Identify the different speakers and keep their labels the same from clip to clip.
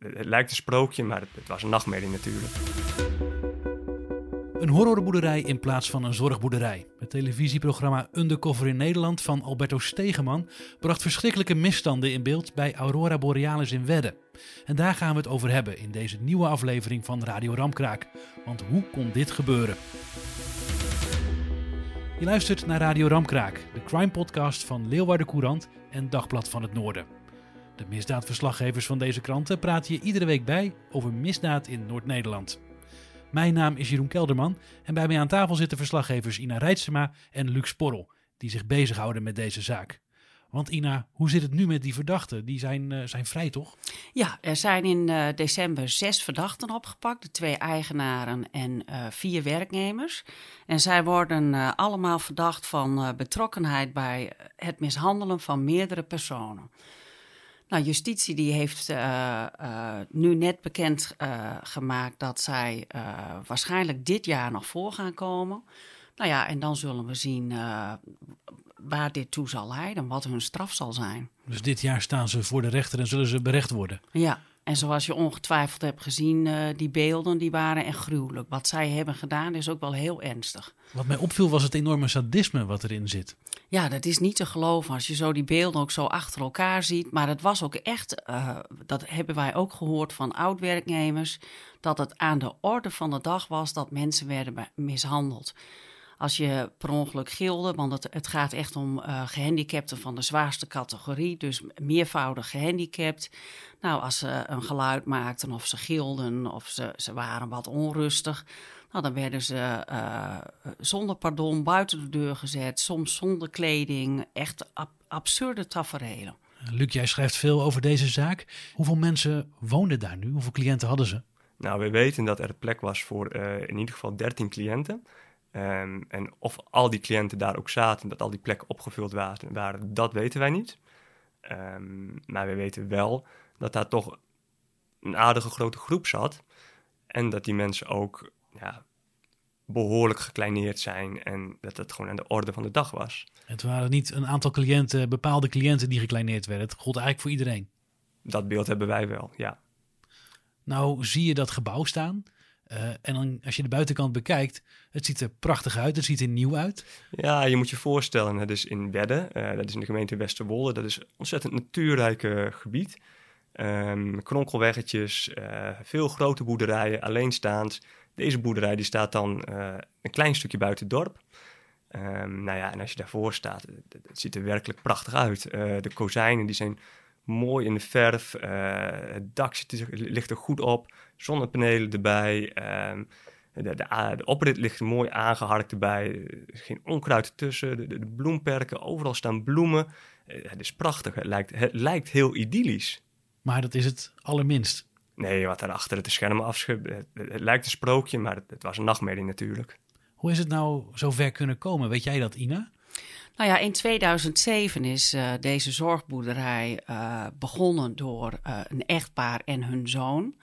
Speaker 1: Het lijkt een sprookje, maar het was een nachtmerrie natuurlijk.
Speaker 2: Een horrorboerderij in plaats van een zorgboerderij. Het televisieprogramma Undercover in Nederland van Alberto Stegeman bracht verschrikkelijke misstanden in beeld bij Aurora Borealis in Wedde. En daar gaan we het over hebben in deze nieuwe aflevering van Radio Ramkraak. Want hoe kon dit gebeuren? Je luistert naar Radio Ramkraak, de crime podcast van Leeuwarden Courant en Dagblad van het Noorden. De misdaadverslaggevers van deze kranten praten je iedere week bij over misdaad in Noord-Nederland. Mijn naam is Jeroen Kelderman en bij mij aan tafel zitten verslaggevers Ina Rijtsema en Luc Sporrel, die zich bezighouden met deze zaak. Want Ina, hoe zit het nu met die verdachten? Die zijn, uh, zijn vrij, toch?
Speaker 3: Ja, er zijn in uh, december zes verdachten opgepakt. De twee eigenaren en uh, vier werknemers. En zij worden allemaal verdacht van betrokkenheid bij het mishandelen van meerdere personen. Nou, justitie die heeft uh, uh, nu net bekend uh, gemaakt dat zij waarschijnlijk dit jaar nog voor gaan komen. Nou ja, en dan zullen we zien waar dit toe zal leiden, wat hun straf zal zijn.
Speaker 2: Dus dit jaar staan ze voor de rechter en zullen ze berecht worden?
Speaker 3: Ja, en zoals je ongetwijfeld hebt gezien, uh, die beelden die waren echt gruwelijk. Wat zij hebben gedaan is ook wel heel ernstig.
Speaker 2: Wat mij opviel was het enorme sadisme wat erin zit.
Speaker 3: Ja, dat is niet te geloven als je zo die beelden ook zo achter elkaar ziet. Maar het was ook echt, uh, dat hebben wij ook gehoord van oud-werknemers, dat het aan de orde van de dag was dat mensen werden mishandeld als je per ongeluk gilde, want het, het gaat echt om uh, gehandicapten van de zwaarste categorie, dus meervoudig gehandicapt. Nou, als ze een geluid maakten of ze gilden of ze, ze waren wat onrustig, nou, dan werden ze uh, zonder pardon buiten de deur gezet, soms zonder kleding, echt ab absurde tafereelen.
Speaker 2: Luc, jij schrijft veel over deze zaak. Hoeveel mensen woonden daar nu? Hoeveel cliënten hadden ze?
Speaker 1: Nou, we weten dat er plek was voor uh, in ieder geval 13 cliënten. Um, en of al die cliënten daar ook zaten, dat al die plekken opgevuld waren, waren dat weten wij niet. Um, maar we weten wel dat daar toch een aardige grote groep zat. En dat die mensen ook ja, behoorlijk gekleineerd zijn en dat het gewoon aan de orde van de dag was.
Speaker 2: Het waren niet een aantal cliënten, bepaalde cliënten die gekleineerd werden. Het gold eigenlijk voor iedereen.
Speaker 1: Dat beeld hebben wij wel, ja.
Speaker 2: Nou zie je dat gebouw staan. Uh, en dan, als je de buitenkant bekijkt, het ziet er prachtig uit, het ziet er nieuw uit.
Speaker 1: Ja, je moet je voorstellen, het is in Wedde, uh, dat is in de gemeente Westerwolde, dat is een ontzettend natuurrijk gebied. Um, kronkelweggetjes, uh, veel grote boerderijen, alleenstaand. Deze boerderij die staat dan een klein stukje buiten het dorp. Um, nou ja, en als je daarvoor staat, het, het ziet er werkelijk prachtig uit. de kozijnen die zijn mooi in de verf. Uh, het dak zit, ligt er goed op. Zonnepanelen erbij. Um, de, de, de, oprit ligt mooi aangeharkt erbij. Geen onkruid ertussen. De, de, bloemperken, overal staan bloemen. Uh, het is prachtig. Het lijkt, het lijkt heel idyllisch.
Speaker 2: Maar dat is het allerminst.
Speaker 1: Nee, wat er achter het scherm afschudt. Het, het, lijkt een sprookje, maar het, het was een nachtmerrie natuurlijk.
Speaker 2: Hoe is het nou zo ver kunnen komen? Weet jij dat, Ina?
Speaker 3: Nou ja, in 2007 is uh, deze zorgboerderij uh, begonnen door uh, een echtpaar en hun zoon.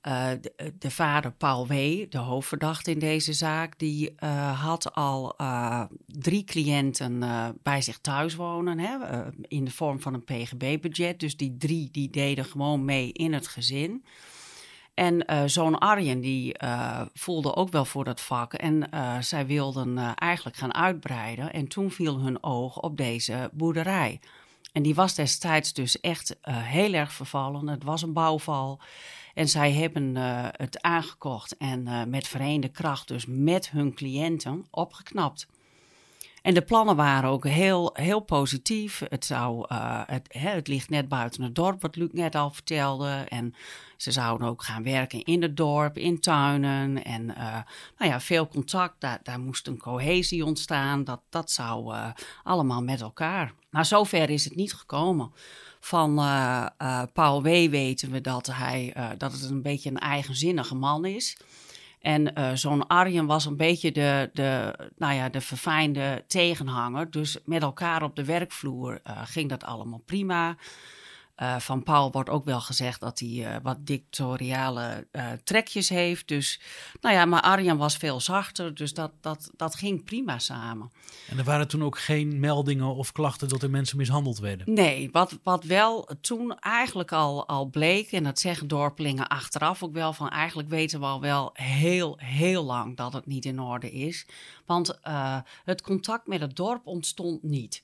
Speaker 3: De, de, vader Paul W., de hoofdverdachte in deze zaak, die had al drie cliënten bij zich thuis wonen hè, in de vorm van een PGB-budget. Dus die drie die deden gewoon mee in het gezin. En uh, zoon Arjen die uh, voelde ook wel voor dat vak en uh, zij wilden eigenlijk gaan uitbreiden. En toen viel hun oog op deze boerderij. En die was destijds dus echt heel erg vervallen. Het was een bouwval. En zij hebben het aangekocht en met vereende kracht, dus met hun cliënten, opgeknapt. En de plannen waren ook heel, heel positief. Het, zou, uh, het, hè, het ligt net buiten het dorp, wat Luc net al vertelde. En ze zouden ook gaan werken in het dorp, in tuinen. En uh, nou ja, veel contact. Daar, daar moest een cohesie ontstaan. Dat, dat zou uh, allemaal met elkaar. Maar zover is het niet gekomen. Van Paul W. weten we dat, hij, dat het een beetje een eigenzinnige man is. En zo'n Arjen was een beetje de, de, nou ja, de verfijnde tegenhanger. Dus met elkaar op de werkvloer ging dat allemaal prima. Uh, van Paul wordt ook wel gezegd dat hij uh, wat dictatoriale uh, trekjes heeft. Dus, nou ja, maar Arjan was veel zachter, dus dat, dat, dat ging prima samen.
Speaker 2: En er waren toen ook geen meldingen of klachten dat er mensen mishandeld werden?
Speaker 3: Nee, wat, wat wel toen eigenlijk al, al bleek, en dat zeggen dorpelingen achteraf ook wel, van eigenlijk weten we al wel heel, heel lang dat het niet in orde is. Want het contact met het dorp ontstond niet.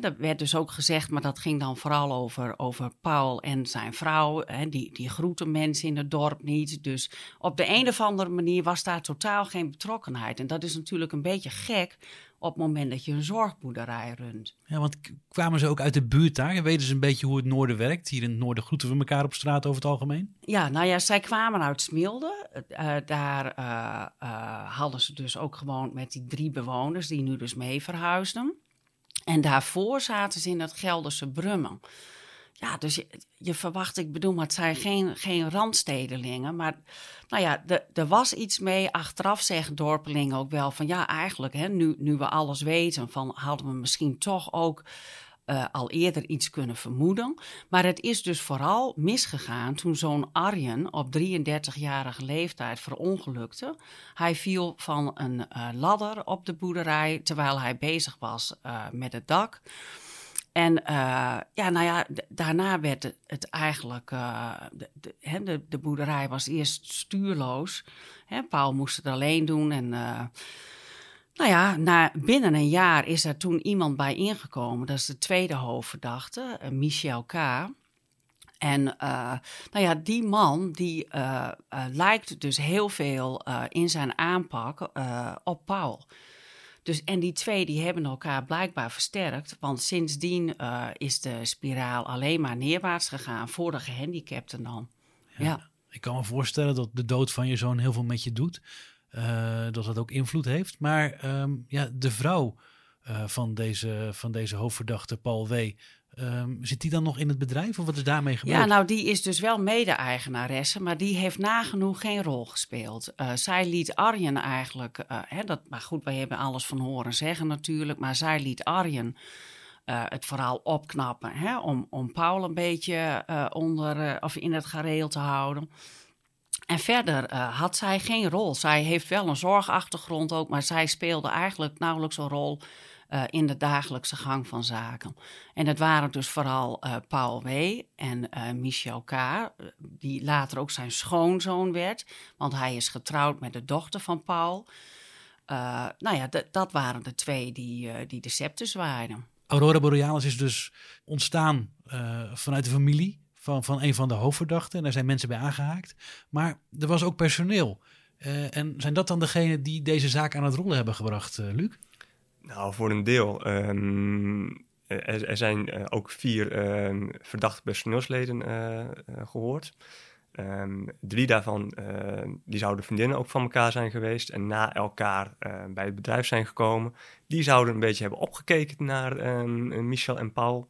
Speaker 3: Dat werd dus ook gezegd, maar dat ging dan vooral over, over Paul en zijn vrouw. Die, die groeten mensen in het dorp niet. Dus op de een of andere manier was daar totaal geen betrokkenheid. En dat is natuurlijk een beetje gek op het moment dat je een zorgboerderij runt.
Speaker 2: Ja, want kwamen ze ook uit de buurt daar? En weten ze een beetje hoe het noorden werkt? Hier in het noorden groeten we elkaar op straat over het algemeen?
Speaker 3: Ja, nou ja, zij kwamen uit Smilde. Uh, daar uh, uh, hadden ze dus ook gewoon met die drie bewoners die nu dus mee verhuisden. En daarvoor zaten ze in het Gelderse Brummen. Ja, dus je, verwacht, ik bedoel, maar het zijn geen, geen randstedelingen. Maar nou ja, er was iets mee. Achteraf zeggen dorpelingen ook wel van ja, eigenlijk, hè, nu, nu we alles weten, van hadden we misschien toch ook uh, al eerder iets kunnen vermoeden. Maar het is dus vooral misgegaan toen zo'n Arjen op 33-jarige leeftijd verongelukte. Hij viel van een uh, ladder op de boerderij terwijl hij bezig was uh, met het dak. En ja, nou ja, daarna werd het, eigenlijk. De, de, de, de, boerderij was eerst stuurloos. Paul moest het alleen doen. En nou ja, na, binnen een jaar is er toen iemand bij ingekomen. Dat is de tweede hoofdverdachte, uh, Michel K. En uh, nou ja, die man die uh, lijkt dus heel veel in zijn aanpak op Paul. Dus, en die twee die hebben elkaar blijkbaar versterkt. Want sindsdien is de spiraal alleen maar neerwaarts gegaan voor de gehandicapten dan. Ja. ja.
Speaker 2: Ik kan me voorstellen dat de dood van je zoon heel veel met je doet. Uh, dat dat ook invloed heeft. Maar um, ja, de vrouw uh, van, deze, van deze hoofdverdachte, Paul W., Um, zit die dan nog in het bedrijf of wat is daarmee gebeurd?
Speaker 3: Ja, nou, die is dus wel mede-eigenaresse, maar die heeft nagenoeg geen rol gespeeld. Uh, zij liet Arjen eigenlijk, uh, hè, dat, maar goed, wij hebben alles van horen zeggen natuurlijk, maar zij liet Arjen uh, het vooral opknappen hè, om, om Paul een beetje onder of in het gareel te houden. En verder uh, had zij geen rol. Zij heeft wel een zorgachtergrond ook, maar zij speelde eigenlijk nauwelijks een rol uh, in de dagelijkse gang van zaken. En het waren dus vooral uh, Paul W. en Michel K., die later ook zijn schoonzoon werd, want hij is getrouwd met de dochter van Paul. nou ja, dat waren de twee die, die de scepters waren.
Speaker 2: Aurora Borealis is dus ontstaan vanuit de familie van, van een van de hoofdverdachten. En daar zijn mensen bij aangehaakt. Maar er was ook personeel. Uh, en zijn dat dan degenen die deze zaak aan het rollen hebben gebracht, uh, Luc?
Speaker 1: Nou, voor een deel. Um, er, zijn uh, ook vier uh, verdachte personeelsleden gehoord. Um, drie daarvan die zouden vriendinnen ook van elkaar zijn geweest en na elkaar bij het bedrijf zijn gekomen. Die zouden een beetje hebben opgekeken naar ehm, Michel en Paul.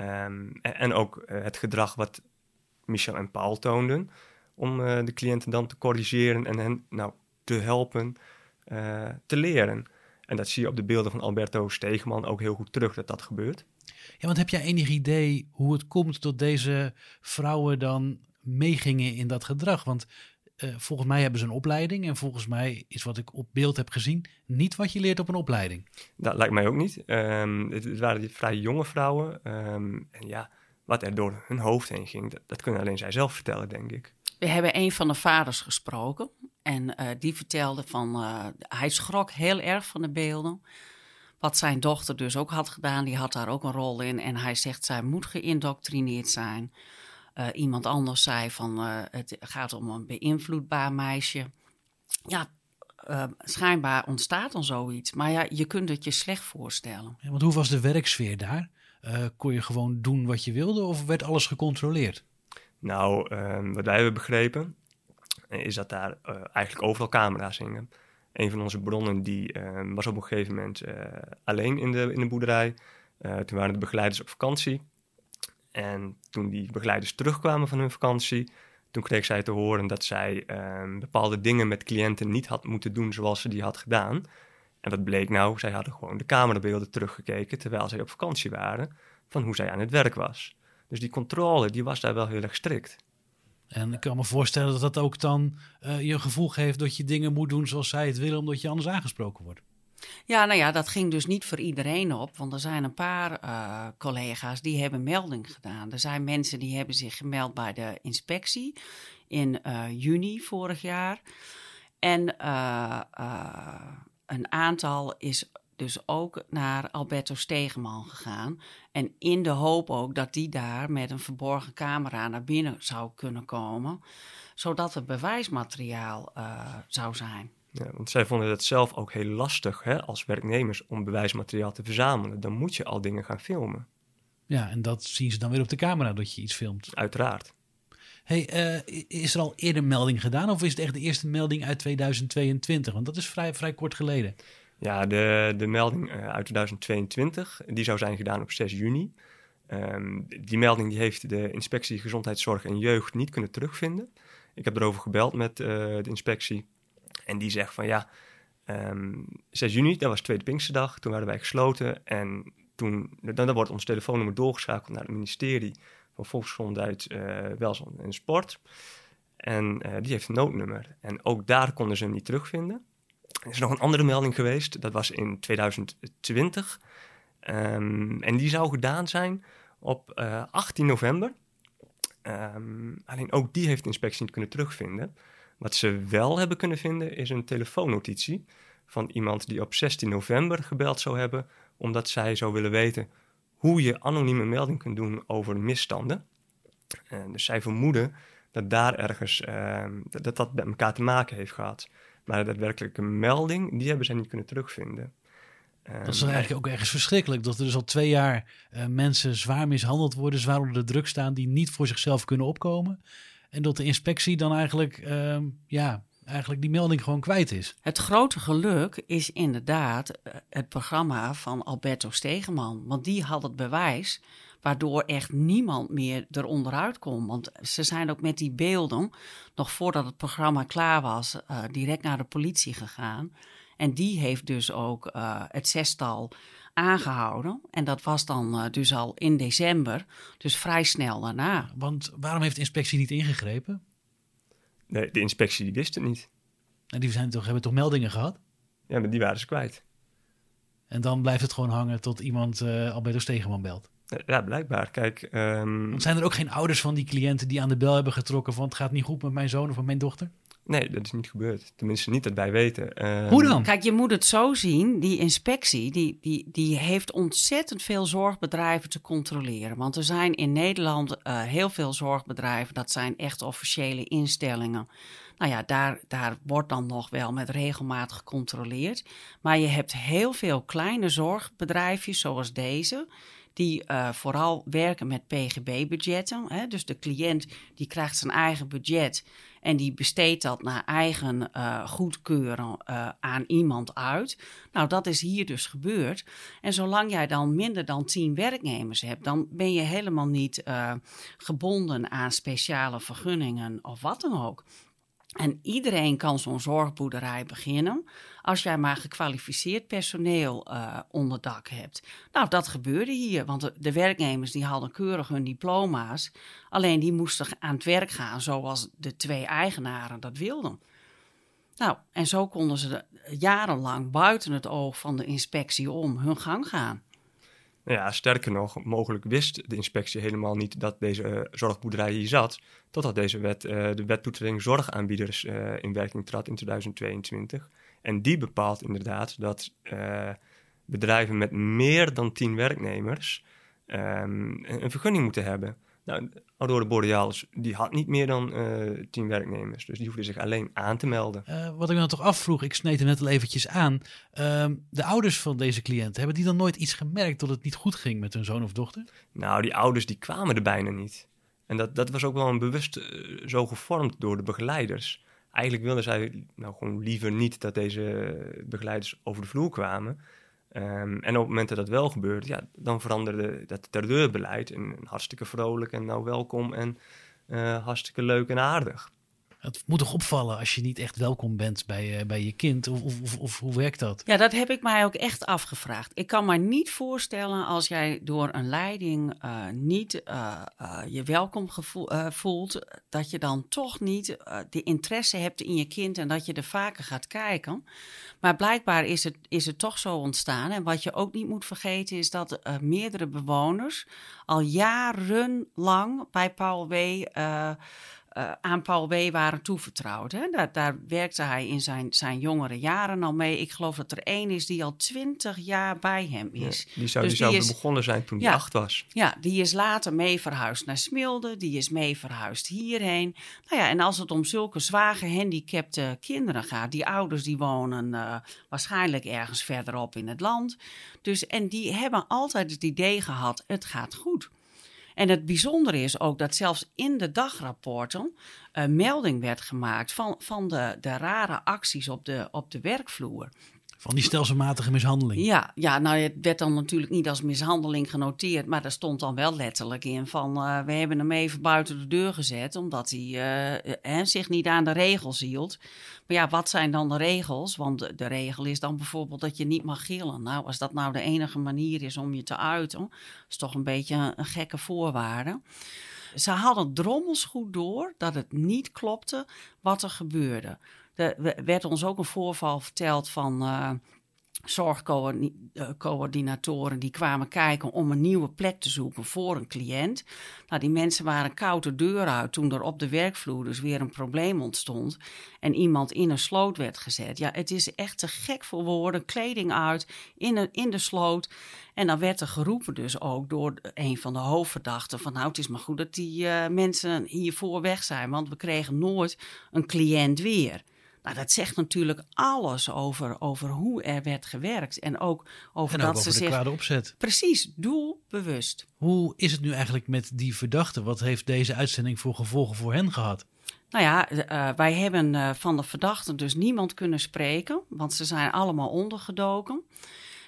Speaker 1: Um, en, ook uh, het gedrag wat Michel en Paul toonden, om uh, de cliënten dan te corrigeren en hen nou, te helpen uh, te leren. En dat zie je op de beelden van Alberto Stegeman ook heel goed terug dat dat gebeurt.
Speaker 2: Ja, want heb jij enig idee hoe het komt dat deze vrouwen dan meegingen in dat gedrag? Want uh, volgens mij hebben ze een opleiding. En volgens mij is wat ik op beeld heb gezien niet wat je leert op een opleiding.
Speaker 1: Dat lijkt mij ook niet. Um, het, waren vrij jonge vrouwen. Um, en ja, wat er door hun hoofd heen ging, dat, dat, kunnen alleen zij zelf vertellen, denk ik.
Speaker 3: We hebben een van de vaders gesproken. En uh, die vertelde van, uh, hij schrok heel erg van de beelden. Wat zijn dochter dus ook had gedaan, die had daar ook een rol in. En hij zegt, zij moet geïndoctrineerd zijn. Uh, iemand anders zei van uh, het gaat om een beïnvloedbaar meisje. Ja, uh, schijnbaar ontstaat dan zoiets. Maar ja, je kunt het je slecht voorstellen.
Speaker 2: Ja, want hoe was de werksfeer daar? kon je gewoon doen wat je wilde of werd alles gecontroleerd?
Speaker 1: Nou, ehm, wat wij hebben begrepen is dat daar eigenlijk overal camera's hingen. Een van onze bronnen die, ehm, was op een gegeven moment alleen in de, in de boerderij. toen waren de begeleiders op vakantie. En toen die begeleiders terugkwamen van hun vakantie, toen kreeg zij te horen dat zij ehm, bepaalde dingen met cliënten niet had moeten doen zoals ze die had gedaan. En wat bleek nou? Zij hadden gewoon de camerabeelden teruggekeken terwijl zij op vakantie waren van hoe zij aan het werk was. Dus die controle die was daar wel heel erg strikt.
Speaker 2: En ik kan me voorstellen dat dat ook dan uh, je gevoel geeft dat je dingen moet doen zoals zij het willen, omdat je anders aangesproken wordt.
Speaker 3: Ja, nou ja, dat ging dus niet voor iedereen op. Want er zijn een paar uh, collega's die hebben melding gedaan. Er zijn mensen die hebben zich gemeld bij de inspectie in uh, juni vorig jaar. En uh, een aantal is dus ook naar Alberto Stegeman gegaan. En in de hoop ook dat die daar met een verborgen camera naar binnen zou kunnen komen. Zodat er bewijsmateriaal zou zijn.
Speaker 1: Ja, want zij vonden het zelf ook heel lastig hè, als werknemers om bewijsmateriaal te verzamelen. Dan moet je al dingen gaan filmen.
Speaker 2: Ja, en dat zien ze dan weer op de camera dat je iets filmt.
Speaker 1: Uiteraard.
Speaker 2: Hey, uh, is er al eerder melding gedaan of is het echt de eerste melding uit 2022? Want dat is vrij, vrij kort geleden.
Speaker 1: Ja, de, de melding uh, uit 2022 die zou zijn gedaan op 6 juni. Um, die melding die heeft de inspectie Gezondheidszorg en Jeugd niet kunnen terugvinden. Ik heb erover gebeld met uh, de inspectie. En die zegt van ja, um, 6 juni, dat was tweede Pinksterdag, toen waren wij gesloten. En toen, dan, wordt ons telefoonnummer doorgeschakeld naar het ministerie van Volksgezondheid, uh, Welzijn en Sport. En uh, die heeft een noodnummer. En ook daar konden ze hem niet terugvinden. Er is nog een andere melding geweest, dat was in 2020. Um, en die zou gedaan zijn op uh, 18 november. Um, alleen ook die heeft de inspectie niet kunnen terugvinden. Wat ze wel hebben kunnen vinden is een telefoonnotitie van iemand die op 16 november gebeld zou hebben, omdat zij zou willen weten hoe je anonieme melding kunt doen over misstanden. En dus zij vermoeden dat daar ergens uh, dat dat met elkaar te maken heeft gehad. Maar de daadwerkelijke melding, die hebben zij niet kunnen terugvinden.
Speaker 2: Dat is eigenlijk ook ergens verschrikkelijk. Dat er dus al twee jaar uh, mensen zwaar mishandeld worden, zwaar onder de druk staan, die niet voor zichzelf kunnen opkomen. En dat de inspectie dan eigenlijk, uh, ja, eigenlijk die melding gewoon kwijt is.
Speaker 3: Het grote geluk is inderdaad eh, het programma van Alberto Stegeman. Want die had het bewijs waardoor echt niemand meer eronder uit kon. Want ze zijn ook met die beelden, nog voordat het programma klaar was, uh, direct naar de politie gegaan. En die heeft dus ook uh, het zestal aangehouden. En dat was dan uh, dus al in december, dus vrij snel daarna.
Speaker 2: Want waarom heeft de inspectie niet ingegrepen?
Speaker 1: Nee, de inspectie die wist het niet.
Speaker 2: En die zijn toch, hebben toch meldingen gehad?
Speaker 1: Ja, maar die waren ze kwijt.
Speaker 2: En dan blijft het gewoon hangen tot iemand uh, Alberto Stegeman belt?
Speaker 1: Ja, blijkbaar. Kijk, um...
Speaker 2: Zijn er ook geen ouders van die cliënten die aan de bel hebben getrokken van het gaat niet goed met mijn zoon of met mijn dochter?
Speaker 1: Nee, dat is niet gebeurd. Tenminste, niet dat wij weten.
Speaker 2: Uh, Hoe dan?
Speaker 3: Kijk, je moet het zo zien. Die inspectie die, die, die heeft ontzettend veel zorgbedrijven te controleren. Want er zijn in Nederland uh, heel veel zorgbedrijven. Dat zijn echt officiële instellingen. Nou ja, daar, daar wordt dan nog wel met regelmaat gecontroleerd. Maar je hebt heel veel kleine zorgbedrijfjes zoals deze die uh, vooral werken met PGB-budgetten. Dus de cliënt die krijgt zijn eigen budget en die besteedt dat naar eigen uh, goedkeuren uh, aan iemand uit. Nou, dat is hier dus gebeurd. En zolang jij dan minder dan tien werknemers hebt, dan ben je helemaal niet gebonden aan speciale vergunningen of wat dan ook. En iedereen kan zo'n zorgboerderij beginnen als jij maar gekwalificeerd personeel uh, onder dak hebt. Nou, dat gebeurde hier, want de, de, werknemers die hadden keurig hun diploma's. Alleen die moesten aan het werk gaan zoals de twee eigenaren dat wilden. Nou, en zo konden ze jarenlang buiten het oog van de inspectie om hun gang gaan.
Speaker 1: Ja, sterker nog, mogelijk wist de inspectie helemaal niet dat deze uh, zorgboerderij hier zat, totdat deze wet, uh, de wet toetreding zorgaanbieders uh, in werking trad in 2022. En die bepaalt inderdaad dat bedrijven met meer dan 10 werknemers um, een vergunning moeten hebben. Nou, Aurora Borealis die had niet meer dan uh, tien werknemers, dus die hoefde zich alleen aan te melden.
Speaker 2: Uh, wat ik me dan toch afvroeg, ik sneed er net al eventjes aan. Uh, de ouders van deze cliënten, hebben die dan nooit iets gemerkt dat het niet goed ging met hun zoon of dochter?
Speaker 1: Nou, die ouders die kwamen er bijna niet. En dat, dat was ook wel een bewust uh, zo gevormd door de begeleiders. Eigenlijk wilden zij nou gewoon liever niet dat deze begeleiders over de vloer kwamen. Ehm, en op het moment dat dat wel gebeurt, ja, dan veranderde dat terreurbeleid in, hartstikke vrolijk en nou welkom en uh, hartstikke leuk en aardig.
Speaker 2: Het moet toch opvallen als je niet echt welkom bent bij, uh, bij je kind? Of, of, of, hoe werkt dat?
Speaker 3: Ja, dat heb ik mij ook echt afgevraagd. Ik kan me niet voorstellen als jij door een leiding uh, niet uh, je welkom voelt, dat je dan toch niet de interesse hebt in je kind en dat je er vaker gaat kijken. Maar blijkbaar is het, is het toch zo ontstaan. En wat je ook niet moet vergeten is dat meerdere bewoners al jarenlang bij Paul W uh, aan Paul W. waren toevertrouwd. Hè? Daar, daar, werkte hij in zijn, zijn jongere jaren al mee. Ik geloof dat er één is die al twintig jaar bij hem is.
Speaker 1: die zou, dus die zou is, begonnen zijn toen hij acht was.
Speaker 3: Ja, die is later mee verhuisd naar Smilde. Die is mee verhuisd hierheen. Nou ja, en als het om zulke zwaar gehandicapte kinderen gaat... die ouders die wonen uh, waarschijnlijk ergens verderop in het land. Dus, en die hebben altijd het idee gehad, het gaat goed. En het bijzondere is ook dat zelfs in de dagrapporten uh, melding werd gemaakt van, van de, de rare acties op de, op de werkvloer.
Speaker 2: Van die stelselmatige mishandeling.
Speaker 3: Ja, ja, nou het werd dan natuurlijk niet als mishandeling genoteerd, maar er stond dan wel letterlijk in van uh, we hebben hem even buiten de deur gezet omdat hij uh, zich niet aan de regels hield. Maar ja, wat zijn dan de regels? Want de, de, regel is dan bijvoorbeeld dat je niet mag gillen. Nou, als dat nou de enige manier is om je te uiten, is toch een beetje een, een gekke voorwaarde. Ze hadden drommels goed door dat het niet klopte wat er gebeurde. Er werd ons ook een voorval verteld van uh, zorgcoördinatoren die kwamen kijken om een nieuwe plek te zoeken voor een cliënt. Nou, die mensen waren koud de deur uit toen er op de werkvloer dus weer een probleem ontstond en iemand in een sloot werd gezet. Ja, het is echt te gek voor woorden. Kleding uit in de, in de sloot. En dan werd er geroepen dus ook door een van de hoofdverdachten van nou, het is maar goed dat die uh, mensen hiervoor weg zijn, want we kregen nooit een cliënt weer. Nou, dat zegt natuurlijk alles over, over hoe er werd gewerkt. En ook over
Speaker 2: en
Speaker 3: dat
Speaker 2: ook
Speaker 3: ze
Speaker 2: over
Speaker 3: zich.
Speaker 2: kwade opzet.
Speaker 3: Precies, doelbewust.
Speaker 2: Hoe is het nu eigenlijk met die verdachten? Wat heeft deze uitzending voor gevolgen voor hen gehad?
Speaker 3: Nou ja, uh, wij hebben uh, van de verdachten dus niemand kunnen spreken, want ze zijn allemaal ondergedoken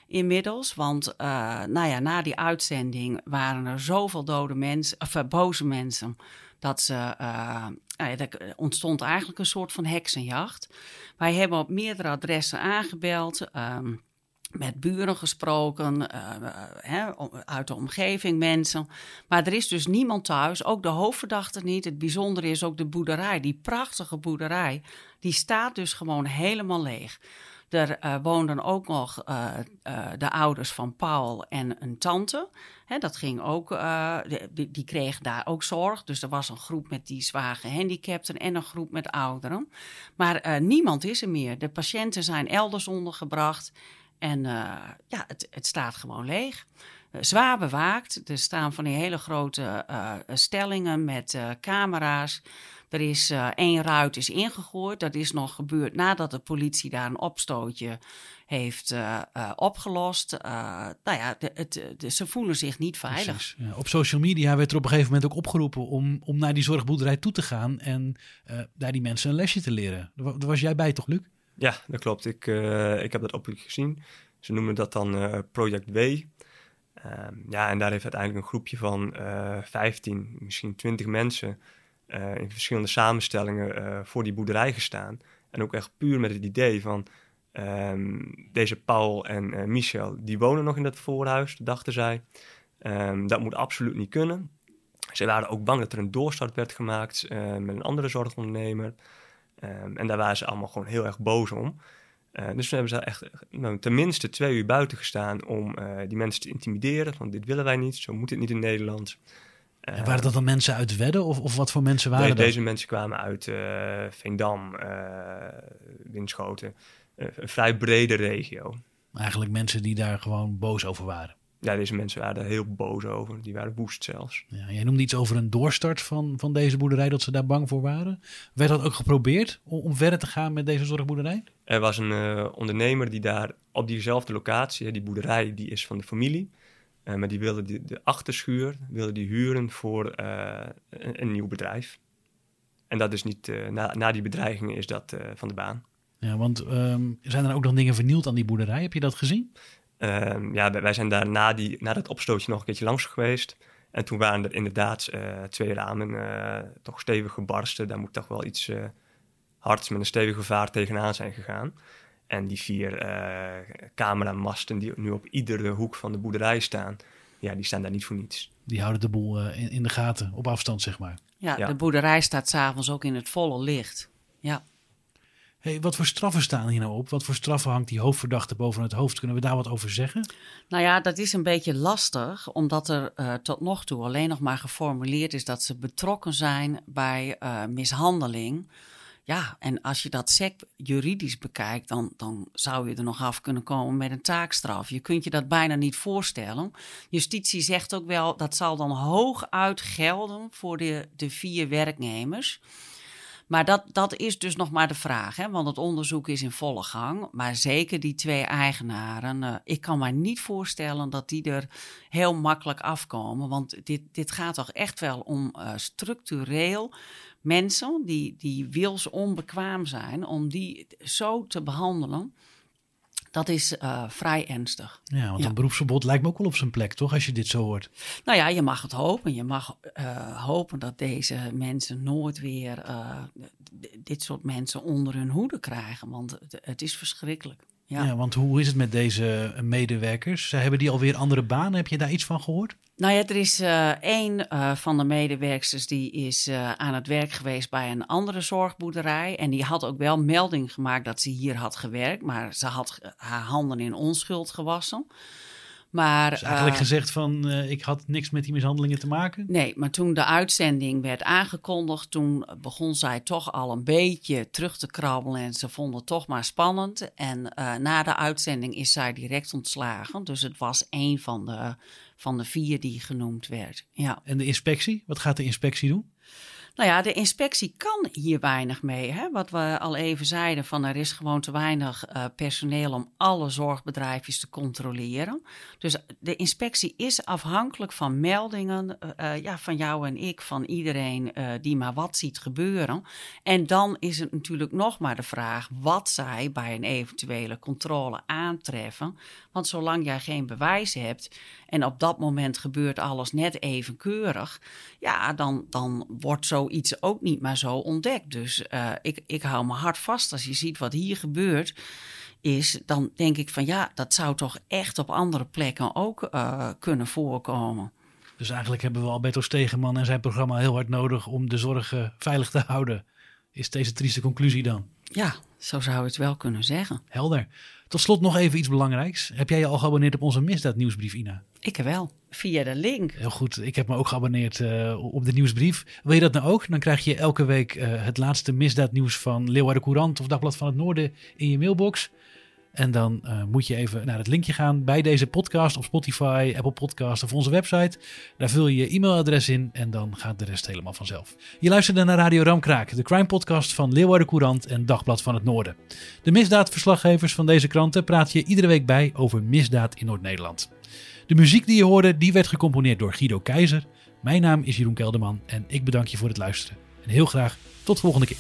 Speaker 3: inmiddels. Want uh, nou ja, na die uitzending waren er zoveel dode mensen, of boze mensen dat ze, uh, nou ja, er ontstond eigenlijk een soort van heksenjacht. Wij hebben op meerdere adressen aangebeld. Um, met buren gesproken, uh, uit de omgeving mensen. Maar er is dus niemand thuis, ook de hoofdverdachte niet. Het bijzondere is ook de boerderij, die prachtige boerderij, die staat dus gewoon helemaal leeg. Er uh, woonden ook nog uh, uh, de ouders van Paul en een tante. Dat ging ook, die, die kregen daar ook zorg. Dus er was een groep met die zwaar gehandicapten en een groep met ouderen. Maar niemand is er meer. De patiënten zijn elders ondergebracht. En ja, het, het staat gewoon leeg. zwaar bewaakt. Er staan van die hele grote stellingen met camera's. Er is uh, één ruit is ingegooid. Dat is nog gebeurd nadat de politie daar een opstootje heeft uh, uh, opgelost. nou ja, de, het, de, ze voelen zich niet veilig.
Speaker 2: Ja, op social media werd er op een gegeven moment ook opgeroepen om, om naar die zorgboerderij toe te gaan en daar die mensen een lesje te leren. Daar was jij bij toch, Luc?
Speaker 1: Ja, dat klopt. Ik, ik heb dat op gezien. Ze noemen dat dan Project W. Um, ja, en daar heeft uiteindelijk een groepje van 15, misschien 20 mensen uh, in verschillende samenstellingen uh, voor die boerderij gestaan. En ook echt puur met het idee van um, deze Paul en uh, Michel, die wonen nog in dat voorhuis, dachten zij. Um, dat moet absoluut niet kunnen. Ze waren ook bang dat er een doorstart werd gemaakt met een andere zorgondernemer. Um, en daar waren ze allemaal gewoon heel erg boos om. dus toen hebben ze echt nou, tenminste twee uur buiten gestaan om die mensen te intimideren. Want dit willen wij niet, zo moet het niet in Nederland.
Speaker 2: En waren dat dan mensen uit Wedden of, of wat voor mensen waren
Speaker 1: nee,
Speaker 2: dat?
Speaker 1: Deze mensen kwamen uit uh, Veendam, uh, Winschoten. Een vrij brede regio.
Speaker 2: Eigenlijk mensen die daar gewoon boos over waren.
Speaker 1: Ja, deze mensen waren er heel boos over. Die waren woest zelfs.
Speaker 2: Ja, jij noemde iets over een doorstart van, van deze boerderij, dat ze daar bang voor waren. Werd dat ook geprobeerd om, om verder te gaan met deze zorgboerderij?
Speaker 1: Er was een ondernemer die daar op diezelfde locatie, die boerderij, die is van de familie. Uh, maar die wilde de, de achterschuur wilde die huren voor uh, een, een, nieuw bedrijf. En dat is niet, uh, na, na, die bedreigingen is dat van de baan.
Speaker 2: Ja, want um, zijn er ook nog dingen vernield aan die boerderij? Heb je dat gezien?
Speaker 1: Ehm, ja, wij zijn daar na, die, na dat opstootje nog een keertje langs geweest. En toen waren er inderdaad uh, twee ramen toch stevig gebarsten. Daar moet toch wel iets uh, hards met een stevige vaart tegenaan zijn gegaan. En die vier cameramasten die nu op iedere hoek van de boerderij staan, ja, die staan daar niet voor niets.
Speaker 2: Die houden de boel in, in, de gaten, op afstand zeg maar.
Speaker 3: Ja, ja. de boerderij staat s'avonds ook in het volle licht. Ja.
Speaker 2: Hey, wat voor straffen staan hier nou op? Wat voor straffen hangt die hoofdverdachte boven het hoofd? Kunnen we daar wat over zeggen?
Speaker 3: Nou ja, dat is een beetje lastig, omdat er uh, tot nog toe alleen nog maar geformuleerd is dat ze betrokken zijn bij uh, mishandeling. Ja, en als je dat sec juridisch bekijkt, dan, dan zou je er nog af kunnen komen met een taakstraf. Je kunt je dat bijna niet voorstellen. Justitie zegt ook wel dat zal dan hooguit gelden voor de, de vier werknemers. Maar dat, dat is dus nog maar de vraag, hè? want het onderzoek is in volle gang. Maar zeker die twee eigenaren, uh, ik kan mij niet voorstellen dat die er heel makkelijk afkomen. Want dit, dit gaat toch echt wel om uh, structureel mensen die, die wils onbekwaam zijn, om die zo te behandelen. Dat is uh, vrij ernstig.
Speaker 2: Ja, want een beroepsverbod lijkt me ook wel op zijn plek, toch? Als je dit zo hoort.
Speaker 3: Nou ja, je mag het hopen. Je mag uh, hopen dat deze mensen nooit weer uh, dit soort mensen onder hun hoede krijgen. Want het, het is verschrikkelijk. Ja.
Speaker 2: ja. want hoe is het met deze medewerkers? Hebben die alweer andere banen? Heb je daar iets van gehoord?
Speaker 3: Nou ja, er is uh, één uh, van de medewerkers die is uh, aan het werk geweest bij een andere zorgboerderij. En die had ook wel melding gemaakt dat ze hier had gewerkt, maar ze had haar handen in onschuld gewassen. Maar,
Speaker 2: dus eigenlijk uh, gezegd van, uh, ik had niks met die mishandelingen te maken?
Speaker 3: Nee, maar toen de uitzending werd aangekondigd, toen begon zij toch al een beetje terug te krabbelen en ze vonden het toch maar spannend. En uh, na de uitzending is zij direct ontslagen. Dus het was een van de, van de vier die genoemd werd. Ja.
Speaker 2: En de inspectie? Wat gaat de inspectie doen?
Speaker 3: Nou ja, de inspectie kan hier weinig mee. Hè? Wat we al even zeiden, van er is gewoon te weinig uh, personeel om alle zorgbedrijfjes te controleren. Dus de inspectie is afhankelijk van meldingen uh, uh, ja, van jou en ik, van iedereen die maar wat ziet gebeuren. En dan is het natuurlijk nog maar de vraag wat zij bij een eventuele controle aantreffen. Want zolang jij geen bewijs hebt en op dat moment gebeurt alles net even keurig, ja, dan, dan wordt zoiets ook niet maar zo ontdekt. Dus uh, ik, ik hou me hard vast als je ziet wat hier gebeurt. Is dan denk ik van ja, dat zou toch echt op andere plekken ook uh, kunnen voorkomen.
Speaker 2: Dus eigenlijk hebben we Alberto Stegeman en zijn programma heel hard nodig om de zorg veilig te houden. Is deze trieste conclusie dan?
Speaker 3: Ja, zo zou je het wel kunnen zeggen.
Speaker 2: Helder. Tot slot nog even iets belangrijks. Heb jij je al geabonneerd op onze misdaadnieuwsbrief, Ina?
Speaker 3: Ik wel, via de link.
Speaker 2: Heel goed, ik heb me ook geabonneerd uh, op de nieuwsbrief. Wil je dat nou ook? Dan krijg je elke week uh, het laatste misdaadnieuws van Leeuwarden Courant of Dagblad van het Noorden in je mailbox. En dan uh, moet je even naar het linkje gaan bij deze podcast op Spotify, Apple Podcast of onze website. Daar vul je je e-mailadres in en dan gaat de rest helemaal vanzelf. Je luisterde naar Radio Ramkraak, de crime podcast van Leeuwarden Courant en Dagblad van het Noorden. De misdaadverslaggevers van deze kranten praat je iedere week bij over misdaad in Noord-Nederland. De muziek die je hoorde, die werd gecomponeerd door Guido Keizer. Mijn naam is Jeroen Kelderman en ik bedank je voor het luisteren. En heel graag tot de volgende keer.